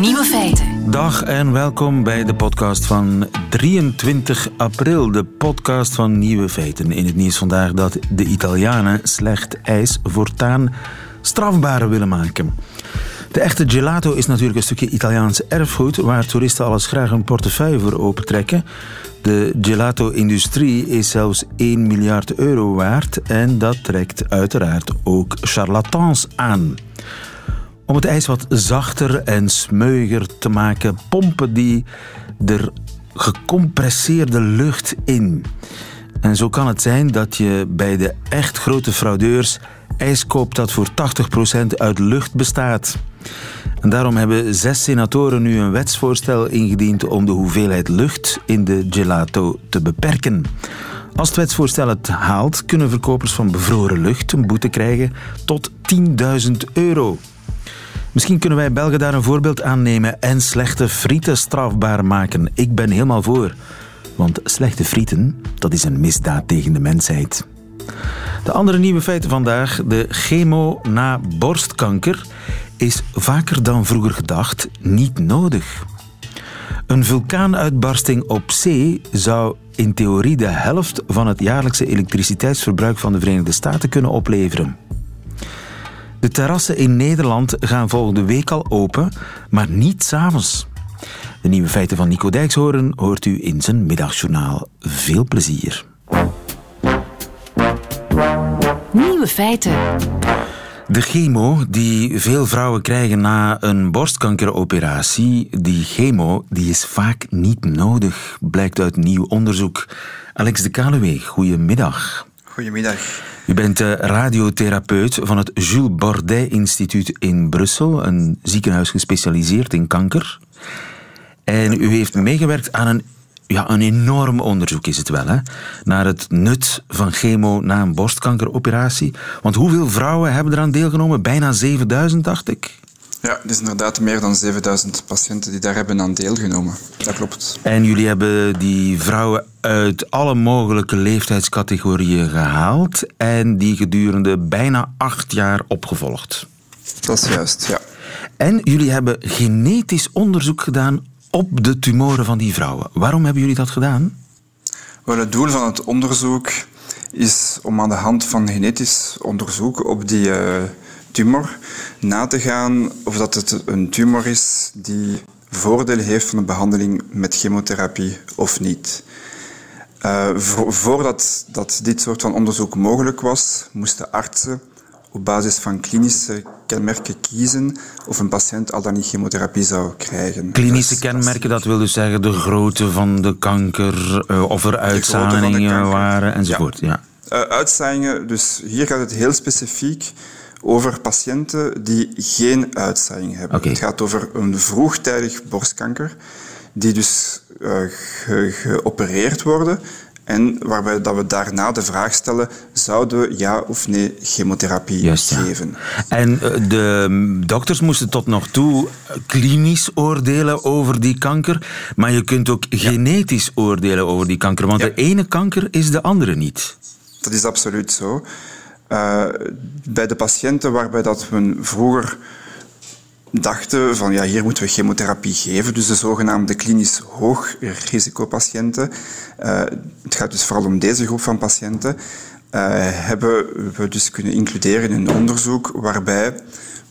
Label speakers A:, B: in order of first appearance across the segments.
A: Nieuwe feiten.
B: Dag en welkom bij de podcast van 23 april. De podcast van Nieuwe Feiten. In het nieuws vandaag dat de Italianen slecht ijs voortaan strafbaar willen maken. De echte gelato is natuurlijk een stukje Italiaans erfgoed waar toeristen alles graag een portefeuille voor opentrekken. De gelato-industrie is zelfs 1 miljard euro waard en dat trekt uiteraard ook charlatans aan. Om het ijs wat zachter en smeuiger te maken, pompen die er gecompresseerde lucht in. En zo kan het zijn dat je bij de echt grote fraudeurs ijs koopt dat voor 80% uit lucht bestaat. En daarom hebben zes senatoren nu een wetsvoorstel ingediend om de hoeveelheid lucht in de gelato te beperken. Als het wetsvoorstel het haalt, kunnen verkopers van bevroren lucht een boete krijgen tot 10.000 euro. Misschien kunnen wij Belgen daar een voorbeeld aan nemen en slechte frieten strafbaar maken. Ik ben helemaal voor. Want slechte frieten, dat is een misdaad tegen de mensheid. De andere nieuwe feiten vandaag. De chemo na borstkanker is vaker dan vroeger gedacht niet nodig. Een vulkaanuitbarsting op zee zou in theorie de helft van het jaarlijkse elektriciteitsverbruik van de Verenigde Staten kunnen opleveren. De terrassen in Nederland gaan volgende week al open, maar niet s'avonds. De nieuwe feiten van Nico Dijkshoorn hoort u in zijn middagjournaal. Veel plezier.
A: Nieuwe feiten.
B: De chemo die veel vrouwen krijgen na een borstkankeroperatie, die chemo die is vaak niet nodig, blijkt uit nieuw onderzoek. Alex de Kaluwe, goedemiddag.
C: Goedemiddag.
B: U bent radiotherapeut van het Jules Bordet Instituut in Brussel, een ziekenhuis gespecialiseerd in kanker. En u heeft meegewerkt aan een, ja, een enorm onderzoek, is het wel, hè? naar het nut van chemo na een borstkankeroperatie. Want hoeveel vrouwen hebben eraan deelgenomen? Bijna 7000, dacht ik.
C: Ja, het is inderdaad meer dan 7000 patiënten die daar hebben aan deelgenomen. Dat klopt.
B: En jullie hebben die vrouwen uit alle mogelijke leeftijdscategorieën gehaald en die gedurende bijna acht jaar opgevolgd.
C: Dat is juist, ja.
B: En jullie hebben genetisch onderzoek gedaan op de tumoren van die vrouwen. Waarom hebben jullie dat gedaan?
C: Wel, het doel van het onderzoek is om aan de hand van genetisch onderzoek op die uh, tumor na te gaan of dat het een tumor is die voordeel heeft van de behandeling met chemotherapie of niet. Uh, voordat dat dit soort van onderzoek mogelijk was, moesten artsen op basis van klinische kenmerken kiezen of een patiënt al dan niet chemotherapie zou krijgen.
B: Klinische kenmerken, dat wil dus zeggen de grootte van de kanker, uh, of er uitzaaiingen waren enzovoort. Ja.
C: ja. Uh, uitzaaiingen, dus hier gaat het heel specifiek over patiënten die geen uitzaaiing hebben.
B: Okay.
C: Het gaat over een vroegtijdig borstkanker, die dus uh, ge geopereerd worden en waarbij dat we daarna de vraag stellen, zouden we ja of nee chemotherapie
B: Juist, ja.
C: geven?
B: En de dokters moesten tot nog toe klinisch oordelen over die kanker, maar je kunt ook ja. genetisch oordelen over die kanker, want ja. de ene kanker is de andere niet.
C: Dat is absoluut zo. Uh, bij de patiënten waarbij dat we vroeger dachten van ja, hier moeten we chemotherapie geven, dus de zogenaamde klinisch hoogrisicopatiënten. Uh, het gaat dus vooral om deze groep van patiënten. Uh, hebben we dus kunnen includeren in een onderzoek waarbij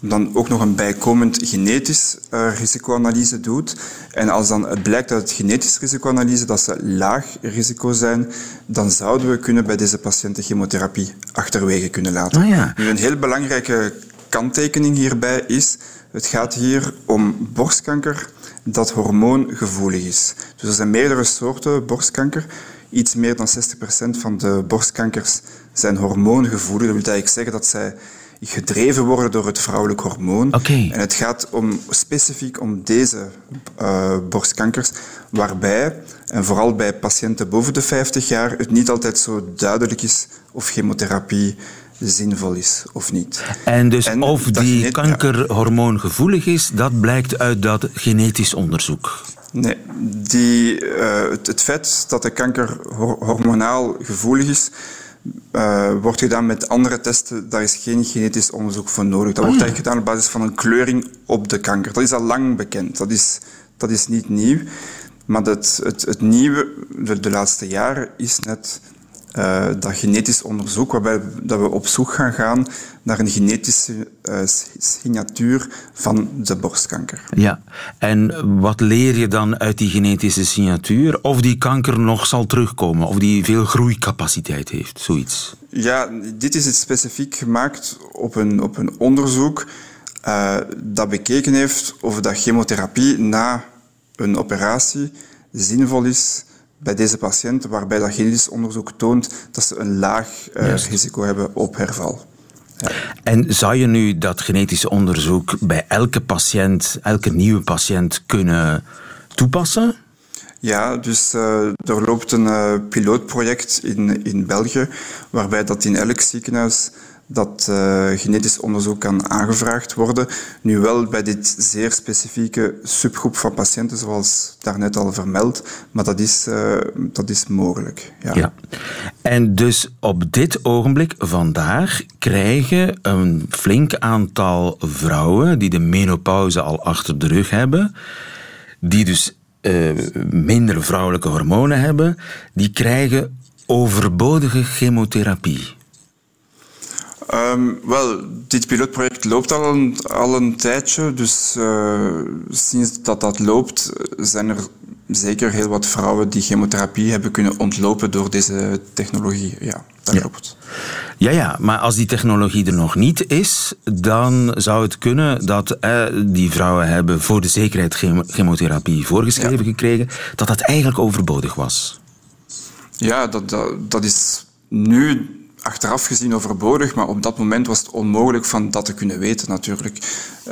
C: dan ook nog een bijkomend genetisch uh, risicoanalyse doet. En als dan het blijkt uit het genetisch risicoanalyse dat ze laag risico zijn, dan zouden we kunnen bij deze patiënten chemotherapie achterwege kunnen laten.
B: Oh ja.
C: Nu, een heel belangrijke kanttekening hierbij is, het gaat hier om borstkanker dat hormoongevoelig is. Dus er zijn meerdere soorten borstkanker. Iets meer dan 60% van de borstkankers zijn hormoongevoelig. Dat wil eigenlijk zeggen dat zij gedreven worden door het vrouwelijk hormoon.
B: Okay.
C: En het gaat om, specifiek om deze uh, borstkankers, waarbij, en vooral bij patiënten boven de 50 jaar, het niet altijd zo duidelijk is of chemotherapie zinvol is of niet.
B: En dus en of die kanker hormoongevoelig is, dat blijkt uit dat genetisch onderzoek.
C: Nee, die, uh, het, het, feit dat de kanker hormonaal gevoelig is, uh, wordt gedaan met andere testen. Daar is geen genetisch onderzoek voor nodig. Dat wordt eigenlijk gedaan op basis van een kleuring op de kanker. Dat is al lang bekend. Dat is, dat is niet nieuw. Maar het, het, het nieuwe de, de laatste jaren is net uh, dat genetisch onderzoek, waarbij dat we op zoek gaan gaan naar een genetische uh, signatuur van de borstkanker.
B: Ja, en wat leer je dan uit die genetische signatuur? Of die kanker nog zal terugkomen, of die veel groeicapaciteit heeft, zoiets?
C: Ja, dit is het specifiek gemaakt op een, op een onderzoek uh, dat bekeken heeft of dat chemotherapie na een operatie zinvol is bij deze patiënten, waarbij dat genetisch onderzoek toont dat ze een laag uh, risico hebben op herval.
B: Ja. En zou je nu dat genetische onderzoek bij elke patiënt, elke nieuwe patiënt kunnen toepassen?
C: Ja, dus uh, er loopt een uh, pilootproject in, in België, waarbij dat in elk ziekenhuis dat uh, genetisch onderzoek kan aangevraagd worden. Nu wel bij dit zeer specifieke subgroep van patiënten, zoals daarnet al vermeld, maar dat is, uh, dat is mogelijk. Ja.
B: En dus op dit ogenblik, vandaag, krijgen een flink aantal vrouwen die de menopauze al achter de rug hebben, die dus uh, minder vrouwelijke hormonen hebben, die krijgen overbodige chemotherapie.
C: Um, wel, dit pilootproject loopt al een, al een tijdje. Dus uh, sinds dat dat loopt, zijn er zeker heel wat vrouwen die chemotherapie hebben kunnen ontlopen door deze technologie. Ja, dat ja. klopt.
B: Ja, ja, maar als die technologie er nog niet is, dan zou het kunnen dat eh, die vrouwen hebben voor de zekerheid chemotherapie voorgeschreven ja. gekregen, dat dat eigenlijk overbodig was.
C: Ja, dat, dat, dat is nu achteraf gezien overbodig, maar op dat moment was het onmogelijk van dat te kunnen weten natuurlijk.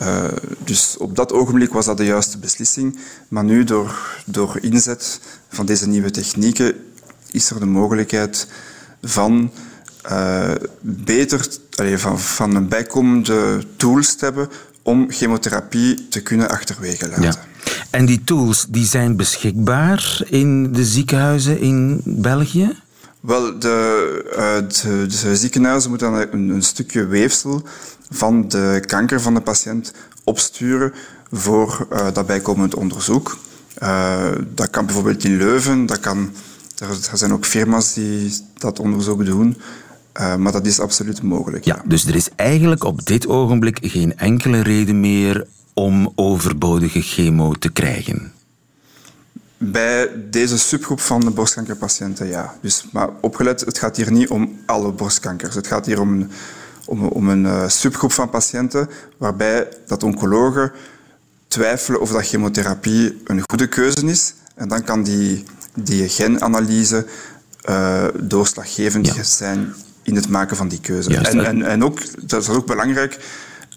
C: Uh, dus op dat ogenblik was dat de juiste beslissing. Maar nu, door, door inzet van deze nieuwe technieken, is er de mogelijkheid van uh, beter, allez, van, van een bijkomende tools te hebben om chemotherapie te kunnen achterwege laten. Ja.
B: En die tools die zijn beschikbaar in de ziekenhuizen in België?
C: Wel, de, uh, de, de, ziekenhuizen moeten dan een, een, stukje weefsel van de kanker van de patiënt opsturen voor uh, dat bijkomend onderzoek. Uh, dat kan bijvoorbeeld in Leuven, dat kan, er, er zijn ook firma's die dat onderzoek doen. maar dat is absoluut mogelijk.
B: Ja, dus er is eigenlijk op dit ogenblik geen enkele reden meer om overbodige chemo te krijgen.
C: Bij deze subgroep van de borstkankerpatiënten, ja. Dus, maar opgelet, het gaat hier niet om alle borstkankers. Het gaat hier om een, om, om een uh, subgroep van patiënten waarbij dat oncologen twijfelen of dat chemotherapie een goede keuze is. En dan kan die, die genanalyse uh, doorslaggevend ja. zijn in het maken van die keuze. En, en, en ook, dat is ook belangrijk,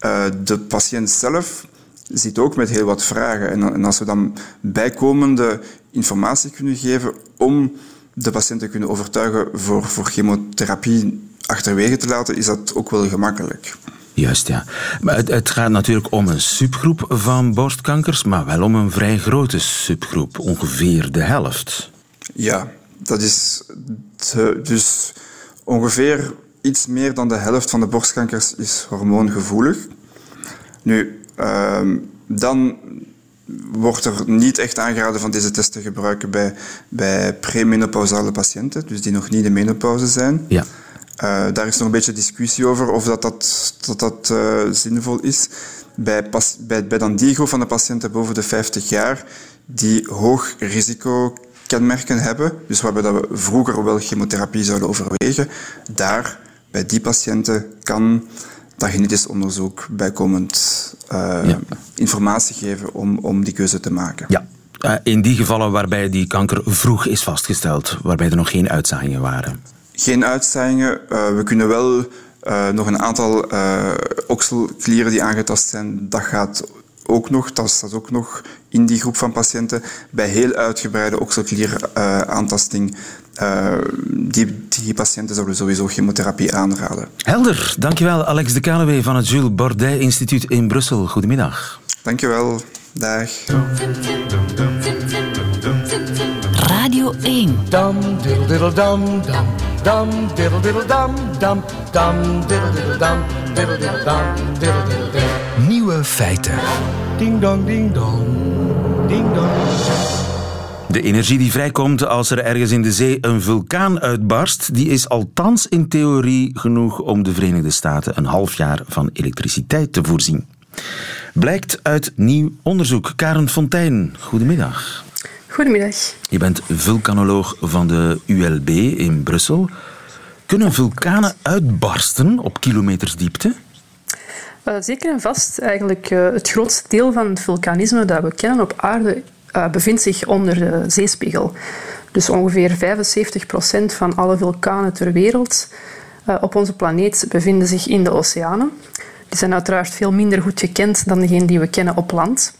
C: uh, de patiënt zelf zit ook met heel wat vragen. En, en als we dan bijkomende informatie kunnen geven om de patiënt te kunnen overtuigen voor, voor chemotherapie achterwege te laten, is dat ook wel gemakkelijk.
B: Juist, ja. Maar het, het, gaat natuurlijk om een subgroep van borstkankers, maar wel om een vrij grote subgroep, ongeveer de helft.
C: Ja, dat is de, dus ongeveer iets meer dan de helft van de borstkankers is hormoongevoelig. Nu, dan wordt er niet echt aangeraden van deze test te gebruiken bij, bij premenopausale patiënten, dus die nog niet in menopauze zijn.
B: Ja.
C: Uh, daar is nog een beetje discussie over of dat, dat, dat, dat uh, zinvol is. Bij, pas, bij, bij dan die groep van de patiënten boven de 50 jaar die hoog risico kenmerken hebben, dus waarbij dat we vroeger wel chemotherapie zouden overwegen, daar, bij die patiënten, kan dat genetisch onderzoek bijkomend uh, ja. informatie geven om, om die keuze te maken.
B: Ja. Uh, in die gevallen waarbij die kanker vroeg is vastgesteld, waarbij er nog geen uitzaaiingen waren?
C: Geen uitzaaiingen. Uh, we kunnen wel nog een aantal okselklieren die aangetast zijn, dat gaat ook nog, dat staat ook nog in die groep van patiënten, bij heel uitgebreide okselklieraantasting uh, die, die patiënten zouden sowieso chemotherapie aanraden.
B: Helder. Dankjewel Alex de Kalewee van het Jules Bordet Instituut in Brussel. Goedemiddag.
C: Dankjewel. Dag.
A: Radio 1. Dam, diddle, diddle, dam, dam.
D: dum diddle diddle dum dum dum diddle diddle dum diddle diddle dum diddle diddle dum.
E: Nieuwe feiten.
D: Ding dong ding dong. Ding dong.
B: De energie die vrijkomt als er ergens in de zee een vulkaan uitbarst, die is althans in theorie genoeg om de Verenigde Staten een half jaar van elektriciteit te voorzien. Blijkt uit nieuw onderzoek. Karen Fontijn, goedemiddag.
F: Goedemiddag.
B: Je bent vulkanoloog van de ULB in Brussel. Kunnen vulkanen uitbarsten op kilometers diepte?
F: Zeker en vast. Eigenlijk uh, het grootste deel van het vulkanisme dat we kennen op aarde uh, bevindt zich onder de zeespiegel. Dus ongeveer 75% van alle vulkanen ter wereld op onze planeet bevinden zich in de oceanen. Die zijn uiteraard veel minder goed gekend dan degene die we kennen op land.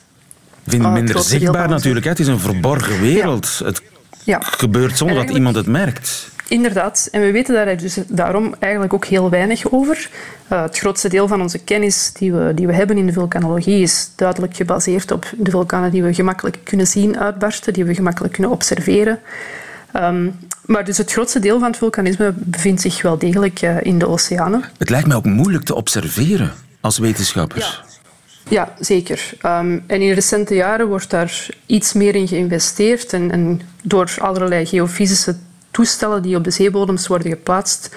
B: Vind minder zichtbaar natuurlijk. Het is een verborgen wereld. Ja. Het ja. gebeurt zonder dat iemand het merkt.
F: Inderdaad. En we weten daar dus daarom eigenlijk ook heel weinig over. Uh, het grootste deel van onze kennis die we, die we hebben in de vulkanologie is duidelijk gebaseerd op de vulkanen die we gemakkelijk kunnen zien uitbarsten, die we gemakkelijk kunnen observeren. Um, maar dus het grootste deel van het vulkanisme bevindt zich wel degelijk uh, in de oceanen.
B: Het lijkt mij ook moeilijk te observeren als wetenschapper.
F: Ja. Ja, zeker. Um, en in recente jaren wordt daar iets meer in geïnvesteerd. En, en, door allerlei geofysische toestellen die op de zeebodems worden geplaatst,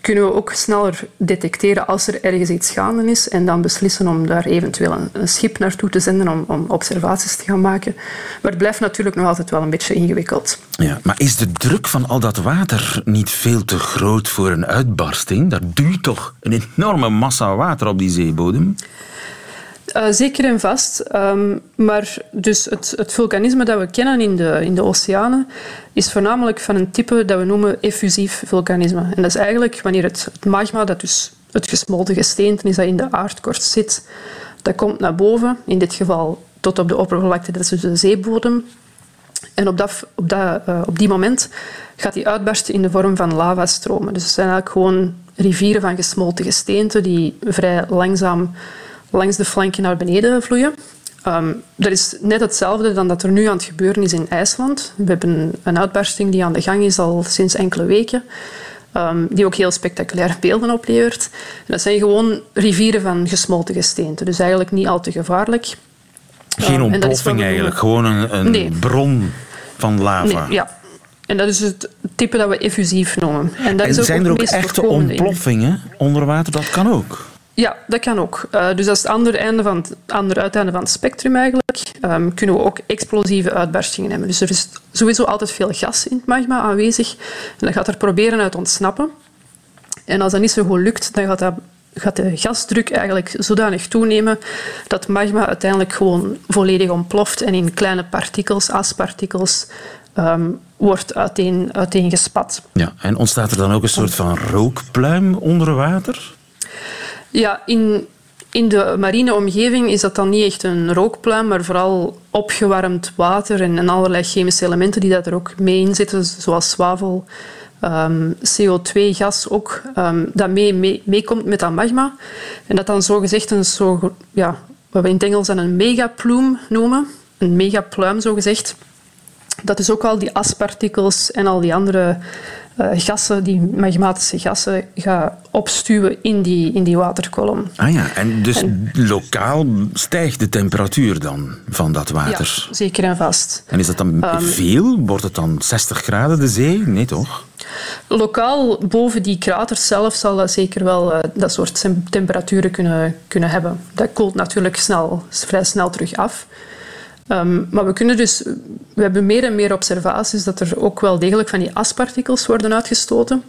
F: kunnen we ook sneller detecteren als er ergens iets gaande is en dan beslissen om daar eventueel een, schip naartoe te zenden om, om, observaties te gaan maken. Maar het blijft natuurlijk nog altijd wel een beetje ingewikkeld.
B: Ja, maar is de druk van al dat water niet veel te groot voor een uitbarsting? Daar duurt toch een enorme massa water op die zeebodem?
F: Uh, zeker en vast. Um, maar dus het, het, vulkanisme dat we kennen in de, in de oceanen is voornamelijk van een type dat we noemen effusief vulkanisme. En dat is eigenlijk wanneer het, het magma, dat dus het gesmolten gesteente is dat in de aardkorst zit, dat komt naar boven, in dit geval tot op de oppervlakte, dat is dus de zeebodem. En op, dat, op, dat, uh, op die moment gaat die uitbarsten in de vorm van lavastromen. Dus het zijn eigenlijk gewoon rivieren van gesmolten gesteente die vrij langzaam langs de flanken naar beneden vloeien. Um, dat is net hetzelfde dan dat er nu aan het gebeuren is in IJsland. We hebben een uitbarsting die aan de gang is al sinds enkele weken. Um, die ook heel spectaculaire beelden oplevert. En dat zijn gewoon rivieren van gesmolten gesteente. Dus eigenlijk niet al te gevaarlijk.
B: Geen um, ontploffing eigenlijk, gewoon een, een nee. bron van lava.
F: Nee, ja. En dat is het type dat we effusief noemen.
B: En,
F: dat
B: en
F: is ook
B: zijn er ook echte ontploffingen onder water? Dat kan ook.
F: Ja, dat kan ook. Uh, dus dat is het andere, einde van het, andere uiteinde van het spectrum eigenlijk. Um, kunnen we ook explosieve uitbarstingen hebben. Dus er is sowieso altijd veel gas in het magma aanwezig. En dat gaat er proberen uit ontsnappen. En als dat niet zo goed lukt, dan gaat, dat, gaat de gasdruk eigenlijk zodanig toenemen dat magma uiteindelijk gewoon volledig ontploft en in kleine partikels, aspartikels, um, wordt uiteen, uiteengespat.
B: Ja, en ontstaat er dan ook een soort van rookpluim onder water?
F: Ja, in, in de marine omgeving is dat dan niet echt een rookpluim, maar vooral opgewarmd water en, allerlei chemische elementen die dat er ook mee in zitten, zoals zwavel, um, CO2-gas ook, um, dat meekomt mee, mee met dat magma. En dat dan zogezegd een zo, ja, wat we in het Engels dan een megaplume noemen, een megapluim zogezegd. Dat is ook al die aspartikels en al die andere uh, gassen, die magmatische gassen, gaat opstuwen in die, in die waterkolom.
B: Ah ja, en dus lokaal stijgt de temperatuur dan van dat water?
F: Ja, zeker en vast.
B: En is dat dan um, veel? Wordt het dan 60 graden de zee? Nee, toch?
F: Lokaal boven die krater zelf zal dat zeker wel uh, dat soort temperaturen kunnen, kunnen hebben. Dat koelt natuurlijk snel, vrij snel terug af. Um, maar we kunnen dus, we hebben meer en meer observaties dat er ook wel degelijk van die aspartikels worden uitgestoten.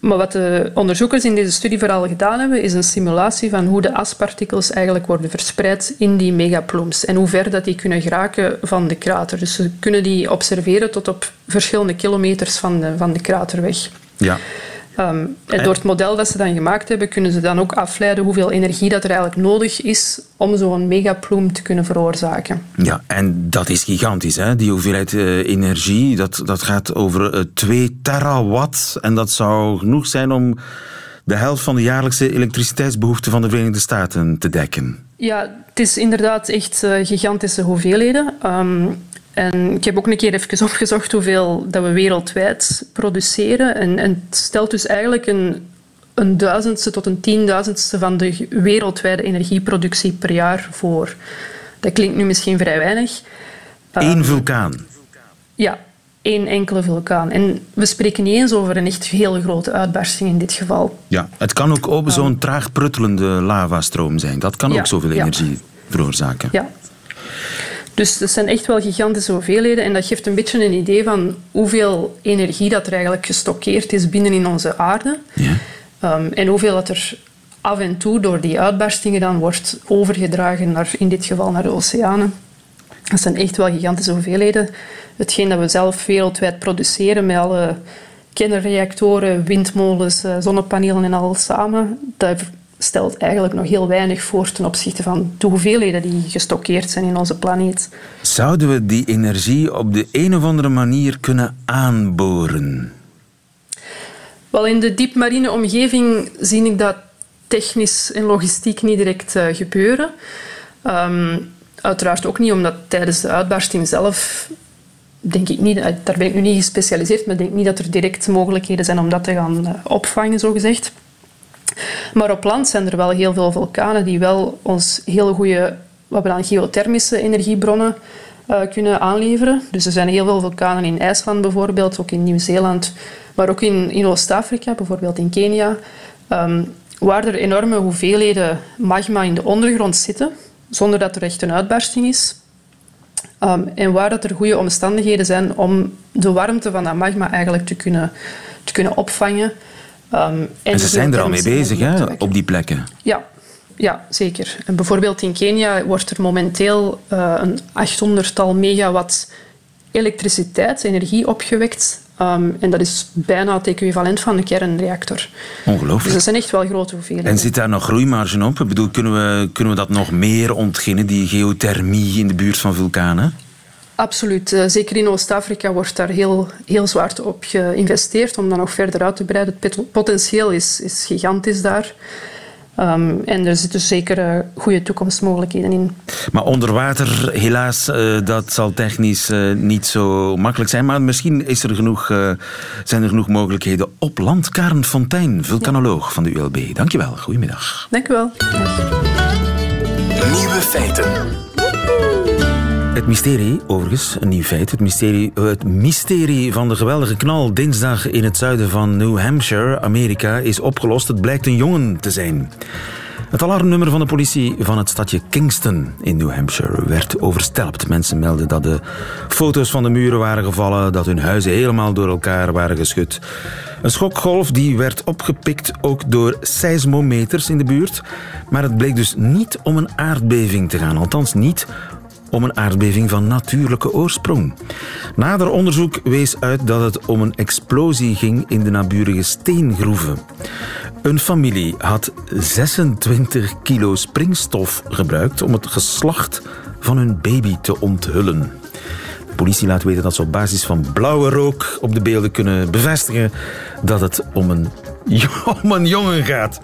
F: Maar wat de onderzoekers in deze studie vooral gedaan hebben, is een simulatie van hoe de aspartikels eigenlijk worden verspreid in die megaplumes en hoe ver dat die kunnen geraken van de krater. Dus ze kunnen die observeren tot op verschillende kilometers van de, van de krater weg.
B: Ja.
F: Um, en door het model dat ze dan gemaakt hebben, kunnen ze dan ook afleiden hoeveel energie dat er eigenlijk nodig is om zo'n megaplume te kunnen veroorzaken.
B: Ja, en dat is gigantisch, hè? die hoeveelheid uh, energie. Dat, dat gaat over uh, 2 terawatt. En dat zou genoeg zijn om de helft van de jaarlijkse elektriciteitsbehoeften van de Verenigde Staten te dekken.
F: Ja, het is inderdaad echt uh, gigantische hoeveelheden. Um, En ik heb ook een keer even opgezocht hoeveel dat we wereldwijd produceren. En, en het stelt dus eigenlijk een, een duizendste tot een tienduizendste van de wereldwijde energieproductie per jaar voor. Dat klinkt nu misschien vrij weinig.
B: Eén vulkaan.
F: Ja, één enkele vulkaan. En we spreken niet eens over een echt hele grote uitbarsting in dit geval.
B: Ja, het kan ook open zo'n traag pruttelende lavastroom zijn. Dat kan
F: Ja,
B: ook zoveel
F: ja.
B: energie veroorzaken.
F: Ja. Dus dat zijn echt wel gigantische hoeveelheden. En dat geeft een beetje een idee van hoeveel energie dat er eigenlijk gestockeerd is binnen in onze aarde.
B: Ja.
F: Ehm, en hoeveel dat er af en toe door die uitbarstingen dan wordt overgedragen naar, in dit geval naar de oceanen. Dat zijn echt wel gigantische hoeveelheden. Hetgeen dat we zelf wereldwijd produceren met alle kernreactoren, windmolens, eh, zonnepanelen en al samen, dat stelt eigenlijk nog heel weinig voor ten opzichte van de hoeveelheden die gestockeerd zijn in onze planeet.
B: Zouden we die energie op de een of andere manier kunnen aanboren?
F: Wel, in de diepmarine omgeving zie ik dat technisch en logistiek niet direct eh, gebeuren. Ehm, uiteraard ook niet omdat tijdens de uitbarsting zelf, denk ik niet, eh, daar ben ik nu niet gespecialiseerd, maar ik denk niet dat er direct mogelijkheden zijn om dat te gaan eh, opvangen, zogezegd. Maar op land zijn er wel heel veel vulkanen die wel ons hele goede, wat we dan geothermische energiebronnen eh, kunnen aanleveren. Dus er zijn heel veel vulkanen in IJsland bijvoorbeeld, ook in Nieuw-Zeeland, maar ook in, in Oost-Afrika, bijvoorbeeld in Kenia, ehm, waar er enorme hoeveelheden magma in de ondergrond zitten, zonder dat er echt een uitbarsting is. Ehm, en waar dat er goede omstandigheden zijn om de warmte van dat magma eigenlijk te kunnen, te kunnen opvangen. Ehm, en,
B: ze zijn er al mee bezig, hè, op die plekken.
F: Ja, ja, zeker. En bijvoorbeeld in Kenia wordt er momenteel eh, een 800-tal megawatt elektriciteit, energie opgewekt. Ehm, en dat is bijna het equivalent van een kernreactor. Dus
B: Ongelooflijk.
F: dat zijn echt wel grote hoeveelheden.
B: En zit daar nog groeimarge op? Ik bedoel, kunnen we, kunnen we dat nog meer ontginnen, die geothermie in de buurt van vulkanen?
F: Absoluut. Eh, zeker in Oost-Afrika wordt daar heel, heel zwaar op geïnvesteerd om dat nog verder uit te breiden. Het potentieel is, is gigantisch daar. Ehm, en er zitten zeker eh, goede toekomstmogelijkheden in.
B: Maar onder water, helaas, eh, dat zal technisch eh, niet zo makkelijk zijn. Maar misschien is er genoeg, eh, zijn er genoeg mogelijkheden op land. Karen Fontijn, vulkanoloog van de ULB. Dankjewel, goedemiddag.
F: Dank u wel.
E: Nieuwe feiten.
B: Het mysterie, overigens, een nieuw feit. Het mysterie, het mysterie van de geweldige knal dinsdag in het zuiden van New Hampshire, Amerika, is opgelost. Het blijkt een jongen te zijn. Het alarmnummer van de politie van het stadje Kingston in New Hampshire werd overstelpt. Mensen melden dat de foto's van de muren waren gevallen, dat hun huizen helemaal door elkaar waren geschud. Een schokgolf die werd opgepikt ook door seismometers in de buurt. Maar het bleek dus niet om een aardbeving te gaan. Althans niet om een aardbeving van natuurlijke oorsprong. Nader onderzoek wees uit dat het om een explosie ging in de naburige steengroeven. Een familie had 26 kilo springstof gebruikt om het geslacht van hun baby te onthullen. De politie laat weten dat ze op basis van blauwe rook op de beelden kunnen bevestigen dat het om een, om een jongen gaat.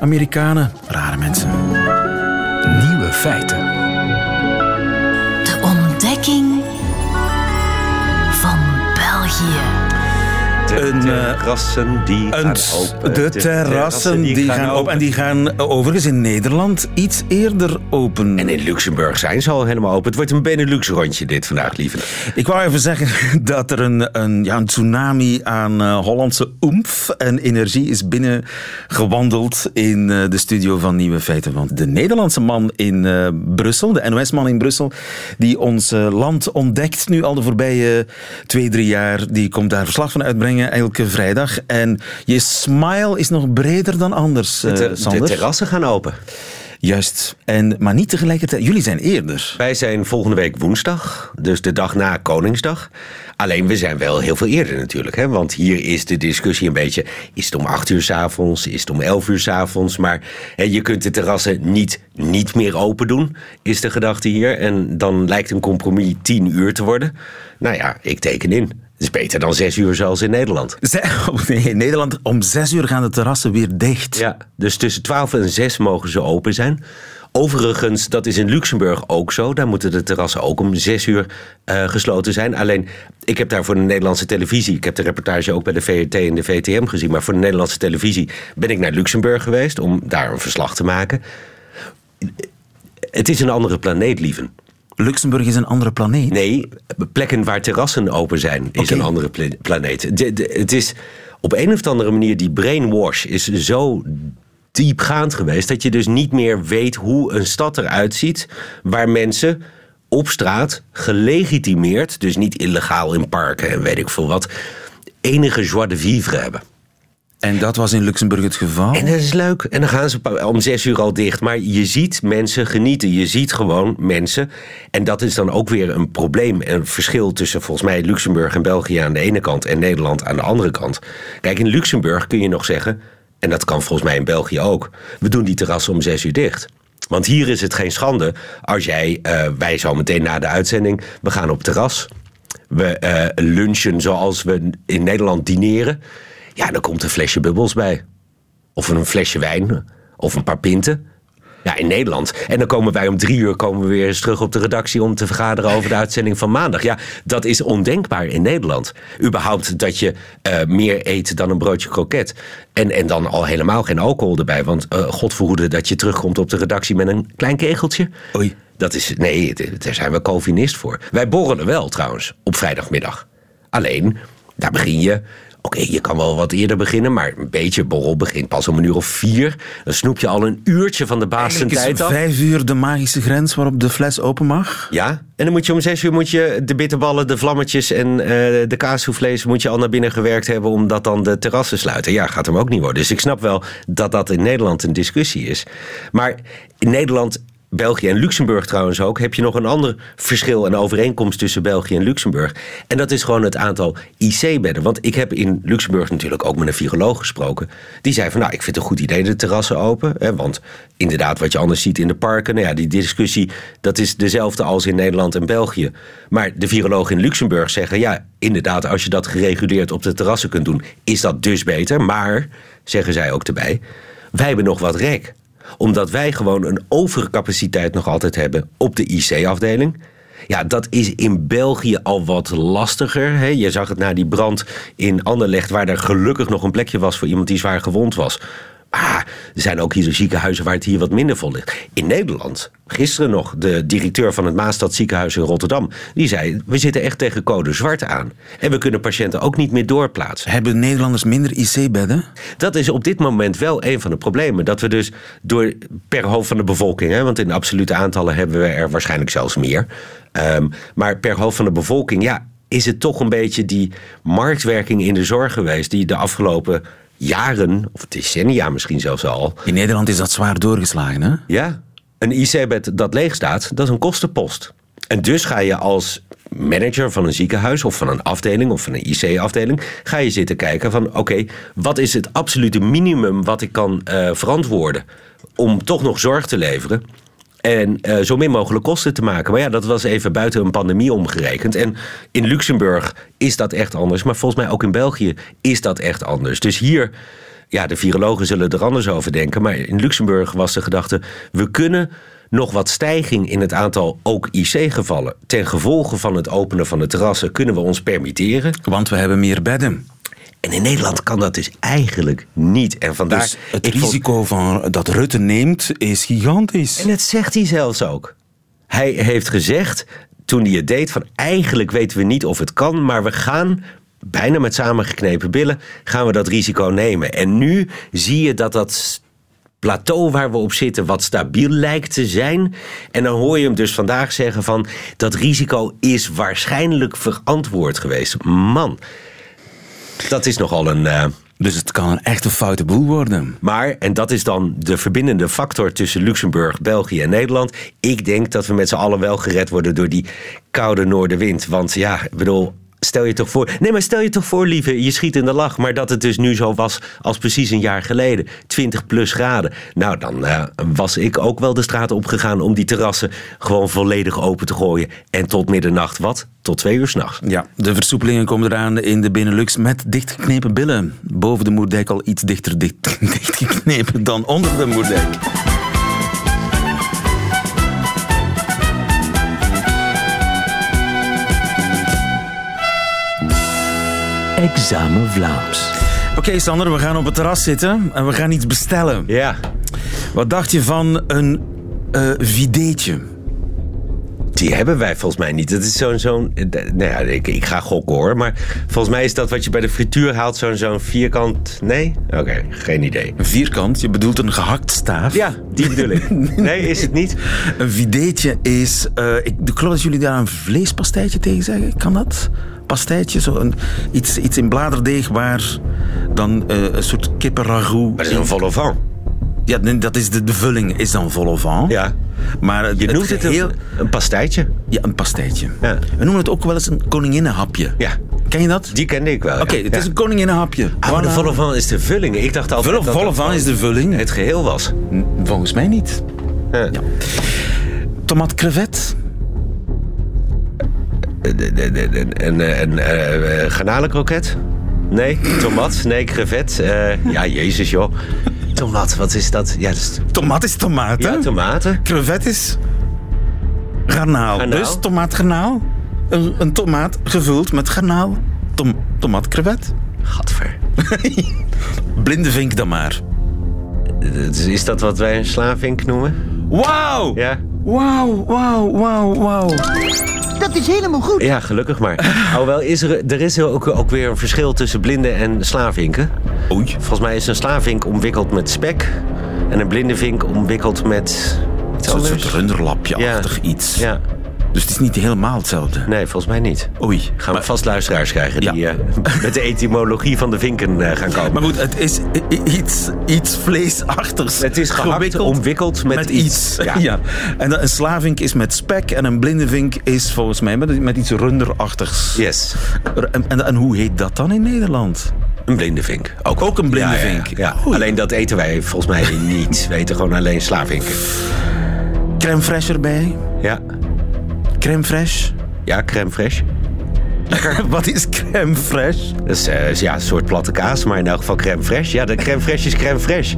B: Amerikanen, rare mensen.
E: Nieuwe feiten.
B: Een, eh,
G: terrassen die gaan open.
B: de terrassen die gaan open. En die gaan eh, overigens in Nederland iets eerder open.
G: En in Luxemburg zijn ze al helemaal open. Het wordt een Benelux-rondje dit vandaag, lieve.
B: Ik wou even zeggen dat er een, een, ja, een tsunami aan eh, Hollandse oemf en energie is binnengewandeld in eh, de studio van Nieuwe Feiten. Want de Nederlandse man in eh, Brussel, de NOS-man in Brussel, die ons eh, land ontdekt nu al de voorbije twee, drie jaar, die komt daar verslag van uitbrengen elke vrijdag. En je smile is nog breder dan anders, eh,
G: De, de
B: Sander.
G: terrassen gaan open.
B: Juist. En, maar niet tegelijkertijd. Jullie zijn eerder.
G: Wij zijn volgende week woensdag, dus de dag na Koningsdag. Alleen we zijn wel heel veel eerder natuurlijk. Hè? Want hier is de discussie een beetje... is het om acht uur 's avonds, is het om elf uur 's avonds? Maar hè, je kunt de terrassen niet, niet meer open doen, is de gedachte hier. En dan lijkt een compromis tien uur te worden. Nou ja, ik teken in. Is beter dan zes uur zoals in Nederland.
B: Nee, in Nederland om zes uur gaan de terrassen weer dicht.
G: Ja, dus tussen 12 en 6 mogen ze open zijn. Overigens, dat is in Luxemburg ook zo. Daar moeten de terrassen ook om 6 uur eh, gesloten zijn. Alleen, ik heb daar voor de Nederlandse televisie... ik heb de reportage ook bij de VRT en de VTM gezien... maar voor de Nederlandse televisie ben ik naar Luxemburg geweest... om daar een verslag te maken. Het is een andere planeet, lieven.
B: Luxemburg is een andere planeet.
G: Nee, plekken waar terrassen open zijn is een andere pla- planeet. De- de- het is op een of andere manier, die brainwash is zo diepgaand geweest... dat je dus niet meer weet hoe een stad eruit ziet... waar mensen op straat gelegitimeerd, dus niet illegaal in parken en weet ik veel wat... enige joie de vivre hebben.
B: En dat was in Luxemburg het geval.
G: En dat is leuk. En dan gaan ze om zes uur al dicht. Maar je ziet mensen genieten. Je ziet gewoon mensen. En dat is dan ook weer een probleem. Een verschil tussen volgens mij Luxemburg en België aan de ene kant. En Nederland aan de andere kant. Kijk, in Luxemburg kun je nog zeggen. En dat kan volgens mij in België ook. We doen die terrassen om zes uur dicht. Want hier is het geen schande als jij, eh, wij zo meteen na de uitzending, we gaan op terras. We eh, lunchen zoals we in Nederland dineren. Ja, dan komt een flesje bubbels bij. Of een flesje wijn. Of een paar pinten. Ja, in Nederland. En dan komen wij om drie uur komen we weer eens terug op de redactie om te vergaderen over de uitzending van maandag. Ja, dat is ondenkbaar in Nederland. Überhaupt dat je eh, meer eet dan een broodje kroket. En, en dan al helemaal geen alcohol erbij. Want eh God verhoede dat je terugkomt op de redactie met een klein kegeltje.
B: Oei.
G: Dat is, nee, daar zijn we Calvinist voor. Wij borrelen wel trouwens, op vrijdagmiddag. Alleen, daar begin je. Oké, je kan wel wat eerder beginnen, maar een beetje borrel begint pas om een uur of vier. Dan snoep je al een uurtje van de baas zijn tijd af.
B: vijf uur de magische grens waarop de fles open mag.
G: Ja, en dan moet je om zes uur moet je de bitterballen, de vlammetjes en eh, de kaassoufflés moet je al naar binnen gewerkt hebben omdat dan de terrassen sluiten. Ja, gaat hem ook niet worden. Dus ik snap wel dat dat in Nederland een discussie is. Maar in Nederland, België en Luxemburg trouwens ook, heb je nog een ander verschil en overeenkomst tussen België en Luxemburg. En dat is gewoon het aantal IC-bedden. Want ik heb in Luxemburg natuurlijk ook met een viroloog gesproken. Die zei van nou, ik vind het een goed idee de terrassen open. Hè, want inderdaad, wat je anders ziet in de parken, nou ja, die discussie, dat is dezelfde als in Nederland en België. Maar de virologen in Luxemburg zeggen ja, inderdaad, als je dat gereguleerd op de terrassen kunt doen, is dat dus beter. Maar, zeggen zij ook erbij, wij hebben nog wat rek omdat wij gewoon een overcapaciteit nog altijd hebben op de IC-afdeling. Ja, dat is in België al wat lastiger. Hè? Je zag het na die brand in Anderlecht... waar er gelukkig nog een plekje was voor iemand die zwaar gewond was. Maar er zijn ook hier ziekenhuizen waar het hier wat minder vol ligt. In Nederland, gisteren nog, de directeur van het Maastad ziekenhuis in Rotterdam... die zei, we zitten echt tegen code zwart aan. En we kunnen patiënten ook niet meer doorplaatsen.
B: Hebben Nederlanders minder IC-bedden?
G: Dat is op dit moment wel een van de problemen. Dat we dus door per hoofd van de bevolking, hè, want in absolute aantallen hebben we er waarschijnlijk zelfs meer. Ehm, maar per hoofd van de bevolking, ja, is het toch een beetje die marktwerking in de zorg geweest, die de afgelopen jaren, of decennia misschien zelfs al.
B: In Nederland is dat zwaar doorgeslagen, hè?
G: Ja, een IC-bed dat leeg staat, dat is een kostenpost. En dus ga je als manager van een ziekenhuis of van een afdeling of van een IC-afdeling, ga je zitten kijken van oké, wat is het absolute minimum wat ik kan eh, verantwoorden om toch nog zorg te leveren en eh, zo min mogelijk kosten te maken. Maar ja, dat was even buiten een pandemie omgerekend. En in Luxemburg is dat echt anders. Maar volgens mij ook in België is dat echt anders. Dus hier, ja, de virologen zullen er anders over denken. Maar in Luxemburg was de gedachte: we kunnen nog wat stijging in het aantal ook IC-gevallen. ten gevolge van het openen van de terrassen kunnen we ons permitteren.
B: Want we hebben meer bedden.
G: En in Nederland kan dat dus eigenlijk niet. En vandaar.
B: Dus het
G: vond-
B: risico van, dat Rutte neemt is gigantisch.
G: En dat zegt hij zelfs ook. Hij heeft gezegd, toen hij het deed, van eigenlijk weten we niet of het kan, maar we gaan bijna met samengeknepen billen, gaan we dat risico nemen. En nu zie je dat dat plateau waar we op zitten wat stabiel lijkt te zijn. En dan hoor je hem dus vandaag zeggen van dat risico is waarschijnlijk verantwoord geweest. Man, dat is nogal een... eh,
B: Dus het kan een echte foute boel worden.
G: maar, en dat is dan de verbindende factor tussen Luxemburg, België en Nederland. Ik denk dat we met z'n allen wel gered worden door die koude noordenwind. Want ja, ik bedoel, stel je toch voor. Nee, maar stel je toch voor, lieve, je schiet in de lach. Maar dat het dus nu zo was als precies een jaar geleden. 20 plus graden. Nou, dan eh, was ik ook wel de straat opgegaan om die terrassen gewoon volledig open te gooien. En tot middernacht, wat? Tot twee uur s'nachts.
B: Ja, de versoepelingen komen eraan in de Benelux met dichtgeknepen billen. Boven de Moerdijk al iets dichter dicht, dichtgeknepen dan onder de Moerdijk.
E: Examen Vlaams.
B: Oké, Sander, we gaan op het terras zitten en we gaan iets bestellen.
G: Ja.
B: Wat dacht je van een eh videetje?
G: Die hebben wij volgens mij niet. Dat is zo'n. zo'n eh, nou ja, ik, ik ga gokken hoor. Maar volgens mij is dat wat je bij de frituur haalt, zo'n zo'n vierkant. Nee? Oké, geen idee.
B: Een vierkant, je bedoelt een gehakt staaf.
G: Ja, die bedoel ik. Nee, is het niet?
B: Een videetje is... eh, ik ik geloof dat jullie daar een vleespastijtje tegen zeggen. Kan dat? Pastijtje, zo een, iets, iets in bladerdeeg waar dan eh, een soort kippenragout...
G: Maar dat is een vol.
B: Ja, dat is de, de vulling is dan vol au vent.
G: Ja.
B: Maar het,
G: Je noemt het
B: heel...
G: een, een pastijtje.
B: Ja, een pastijtje.
G: Ja.
B: We noemen het ook wel eens een koninginnenhapje.
G: Ja.
B: Ken je dat?
G: Die kende ik wel.
B: Oké,
G: ja.
B: het is een koninginnenhapje.
G: Ah, maar de
B: Voilà.
G: vol au vent is de vulling. Ik dacht altijd
B: Volle,
G: dat
B: volle
G: dat
B: van is de vulling.
G: het geheel was.
B: N- Volgens mij niet.
G: Ja.
B: Tomat crevet.
G: De- de- de- Een, een, een eh, eh? Nee. Tomat? Nee, crevet? Eh, ja, jezus joh. Tomat, wat is dat? Ja, dat is,
B: Tomat is tomaat, hè?
G: ja tomaten.
B: Crevet is garnaal.
G: Garnaal.
B: Dus tomaatgarnaal. Een, een tomaat gevuld met garnaal. Tom, tomaat crevet.
G: Gadver.
B: Blinde vink dan maar.
G: Dus Is dat wat wij een slavink noemen?
B: Wauw!
G: Ja?
B: Wauw, wauw, wauw, wauw.
H: Dat is helemaal goed.
G: Ja, gelukkig maar. Alhoewel, is er, er is er ook, ook weer een verschil tussen blinden en slavinken.
B: Oei.
G: Volgens mij is een slavink omwikkeld met spek. En een blinde vink omwikkeld met iets
B: Zo'n
G: anders.
B: soort runderlapje-achtig iets.
G: Ja,
B: Dus het is niet helemaal hetzelfde.
G: nee, volgens mij niet.
B: Oei.
G: Gaan we
B: Maar-
G: vast luisteraars krijgen die
B: Ja.
G: eh, met de etymologie van de vinken eh, gaan komen.
B: Maar goed, het is iets, iets vleesachtigs.
G: Het is gehakt,
B: gewikkeld
G: omwikkeld met iets.
B: Ja.
G: Ja.
B: En een slavink is met spek en een blinde vink is volgens mij met, met iets runderachtigs.
G: Yes,
B: En, en, en hoe heet dat dan in Nederland?
G: Een blinde vink. Ook,
B: Ook een blinde
G: Ja, ja, ja.
B: vink?
G: Ja. Alleen dat eten wij volgens mij niet. We eten gewoon alleen slavinken.
B: Crème fraîche erbij.
G: Ja,
B: Crème fraîche.
G: ja crème fraîche.
B: Wat is crème fraîche?
G: Dat is eh, ja, een soort platte kaas, maar in elk geval crème fraîche. Ja, de crème fraîche is crème fraîche.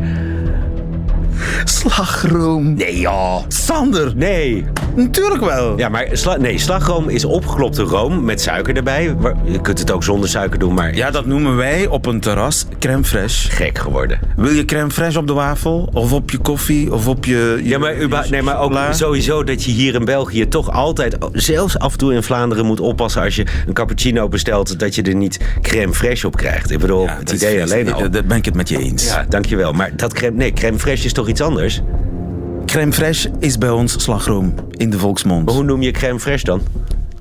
B: Slagroom.
G: Nee, joh.
B: Sander.
G: Nee.
B: Natuurlijk wel.
G: Ja, maar sla nee, slagroom is opgeklopte room met suiker erbij. Je kunt het ook zonder suiker doen, maar
B: Ja, dat noemen wij op een terras crème fraîche.
G: gek geworden.
B: Wil je crème fraîche op de wafel? Of op je koffie? Of op je... je
G: Ja, maar, nee, maar ook sowieso dat je hier in België toch altijd, zelfs af en toe in Vlaanderen, moet oppassen als je een cappuccino bestelt, dat je er niet crème fraîche op krijgt. Ik bedoel,
B: Ja,
G: het
B: is
G: idee alleen al.
B: Daar ben ik het met je eens.
G: Ja, dankjewel. Maar dat crème, nee, crème fraîche is toch iets anders?
B: Crème fraîche is bij ons slagroom in de volksmond.
G: Maar hoe noem je crème fraîche dan?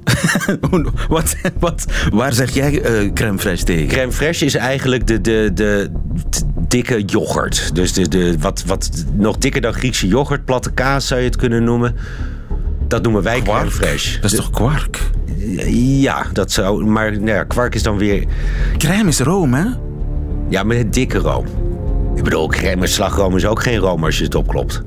B: Wat, wat, waar zeg jij eh, crème fraîche tegen?
G: Crème fraîche is eigenlijk de, de, de, dikke yoghurt. Dus de, de, wat, wat nog dikker dan Griekse yoghurt, platte kaas zou je het kunnen noemen. Dat noemen wij crème fraîche.
B: Dat is toch kwark?
G: Ja, dat zou. Maar nou ja, kwark is dan weer.
B: Crème is room, hè?
G: Ja, met het dikke room. Ik bedoel, crème slagroom is ook geen room als je het opklopt.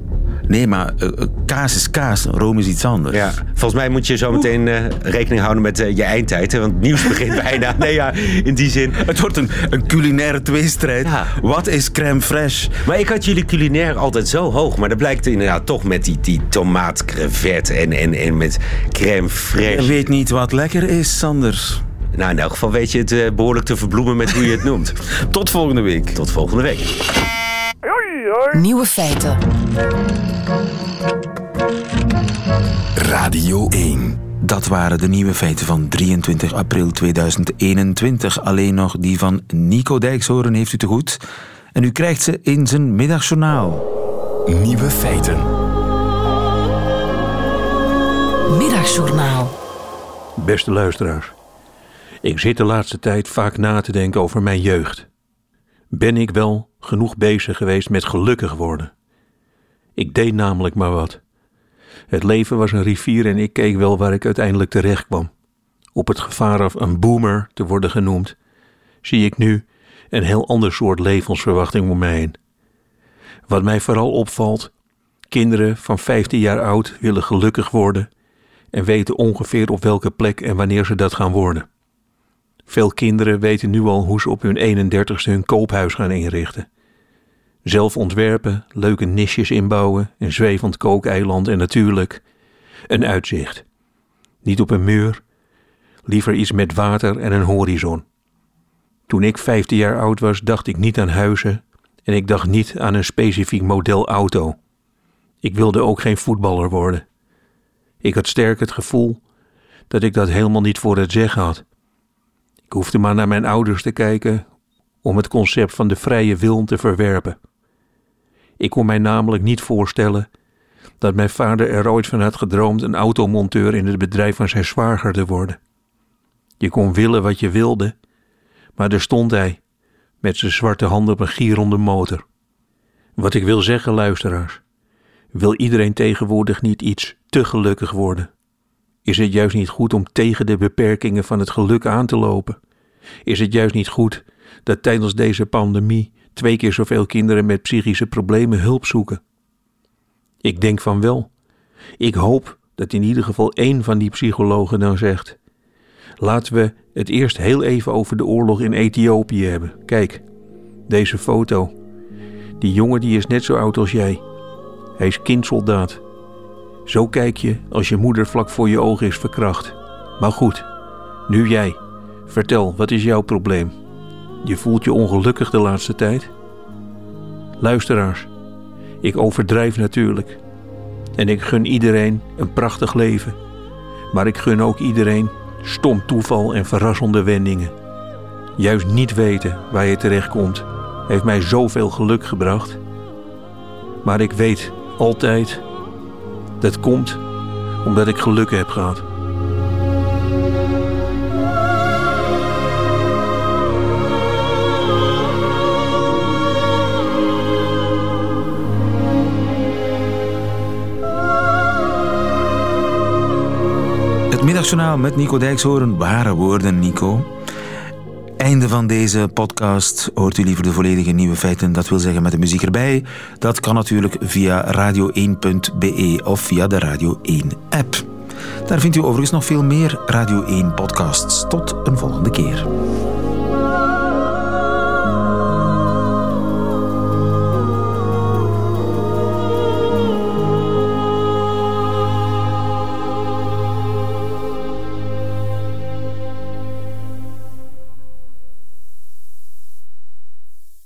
B: Nee, maar eh, eh, kaas is kaas, room is iets anders.
G: Ja, volgens mij moet je zo meteen eh, rekening houden met je eindtijd. Hè, want het nieuws begint bijna. Nee, ja, in die zin.
B: Het wordt een, een culinaire tweestrijd.
G: Ja.
B: Wat is crème fraîche?
G: Maar ik had jullie culinair altijd zo hoog. Maar dat blijkt inderdaad toch met die, die tomaat, crevet en, en, en met crème
B: Je
G: fraîche.
B: weet niet wat lekker is, Sander.
G: Nou, in elk geval weet je het eh, behoorlijk te verbloemen met hoe je het noemt.
B: Tot volgende week.
G: Tot volgende week.
A: Nieuwe feiten.
E: Radio 1.
B: Dat waren de nieuwe feiten van 23 april 2021. Alleen nog die van Nico Dijkshoorn heeft u te goed. En u krijgt ze in zijn middagjournaal.
E: Nieuwe feiten.
A: Middagjournaal.
I: Beste luisteraars, ik zit de laatste tijd vaak na te denken over mijn jeugd. Ben ik wel genoeg bezig geweest met gelukkig worden? Ik deed namelijk maar wat. Het leven was een rivier en ik keek wel waar ik uiteindelijk terecht kwam. op het gevaar af een boomer te worden genoemd, zie ik nu een heel ander soort levensverwachting om mij heen. Wat mij vooral opvalt, kinderen van 15 jaar oud willen gelukkig worden en weten ongeveer op welke plek en wanneer ze dat gaan worden. Veel kinderen weten nu al hoe ze op hun 31ste hun koophuis gaan inrichten. Zelf ontwerpen, leuke nisjes inbouwen, een zwevend kookeiland en natuurlijk een uitzicht. Niet op een muur, liever iets met water en een horizon. Toen ik 15 jaar oud was, dacht ik niet aan huizen en ik dacht niet aan een specifiek model auto. Ik wilde ook geen voetballer worden. Ik had sterk het gevoel dat ik dat helemaal niet voor het zeggen had. Ik hoefde maar naar mijn ouders te kijken om het concept van de vrije wil te verwerpen. Ik kon mij namelijk niet voorstellen dat mijn vader er ooit van had gedroomd een automonteur in het bedrijf van zijn zwager te worden. Je kon willen wat je wilde, maar daar stond hij, met zijn zwarte handen op een gierende motor. Wat ik wil zeggen, luisteraars, wil iedereen tegenwoordig niet iets te gelukkig worden? Is het juist niet goed om tegen de beperkingen van het geluk aan te lopen? Is het juist niet goed dat tijdens deze pandemie twee keer zoveel kinderen met psychische problemen hulp zoeken? Ik denk van wel. Ik hoop dat in ieder geval één van die psychologen dan zegt: Laten we het eerst heel even over de oorlog in Ethiopië hebben. Kijk, deze foto. Die jongen die is net zo oud als jij. Hij is kindsoldaat. Zo kijk je als je moeder vlak voor je ogen is verkracht. Maar goed, nu jij. Vertel, wat is jouw probleem? Je voelt je ongelukkig de laatste tijd? Luisteraars, ik overdrijf natuurlijk. En ik gun iedereen een prachtig leven. Maar ik gun ook iedereen stom toeval en verrassende wendingen. Juist niet weten waar je terechtkomt heeft mij zoveel geluk gebracht. Maar ik weet altijd dat komt omdat ik geluk heb gehad.
B: Het middagjournaal met Nico Dijkshoorn. Ware woorden, Nico. Einde van deze podcast. Hoort u liever de volledige nieuwe feiten, dat wil zeggen met de muziek erbij? Dat kan natuurlijk via radio1.be of via de Radio 1 app. Daar vindt u overigens nog veel meer Radio 1 podcasts. Tot een volgende keer.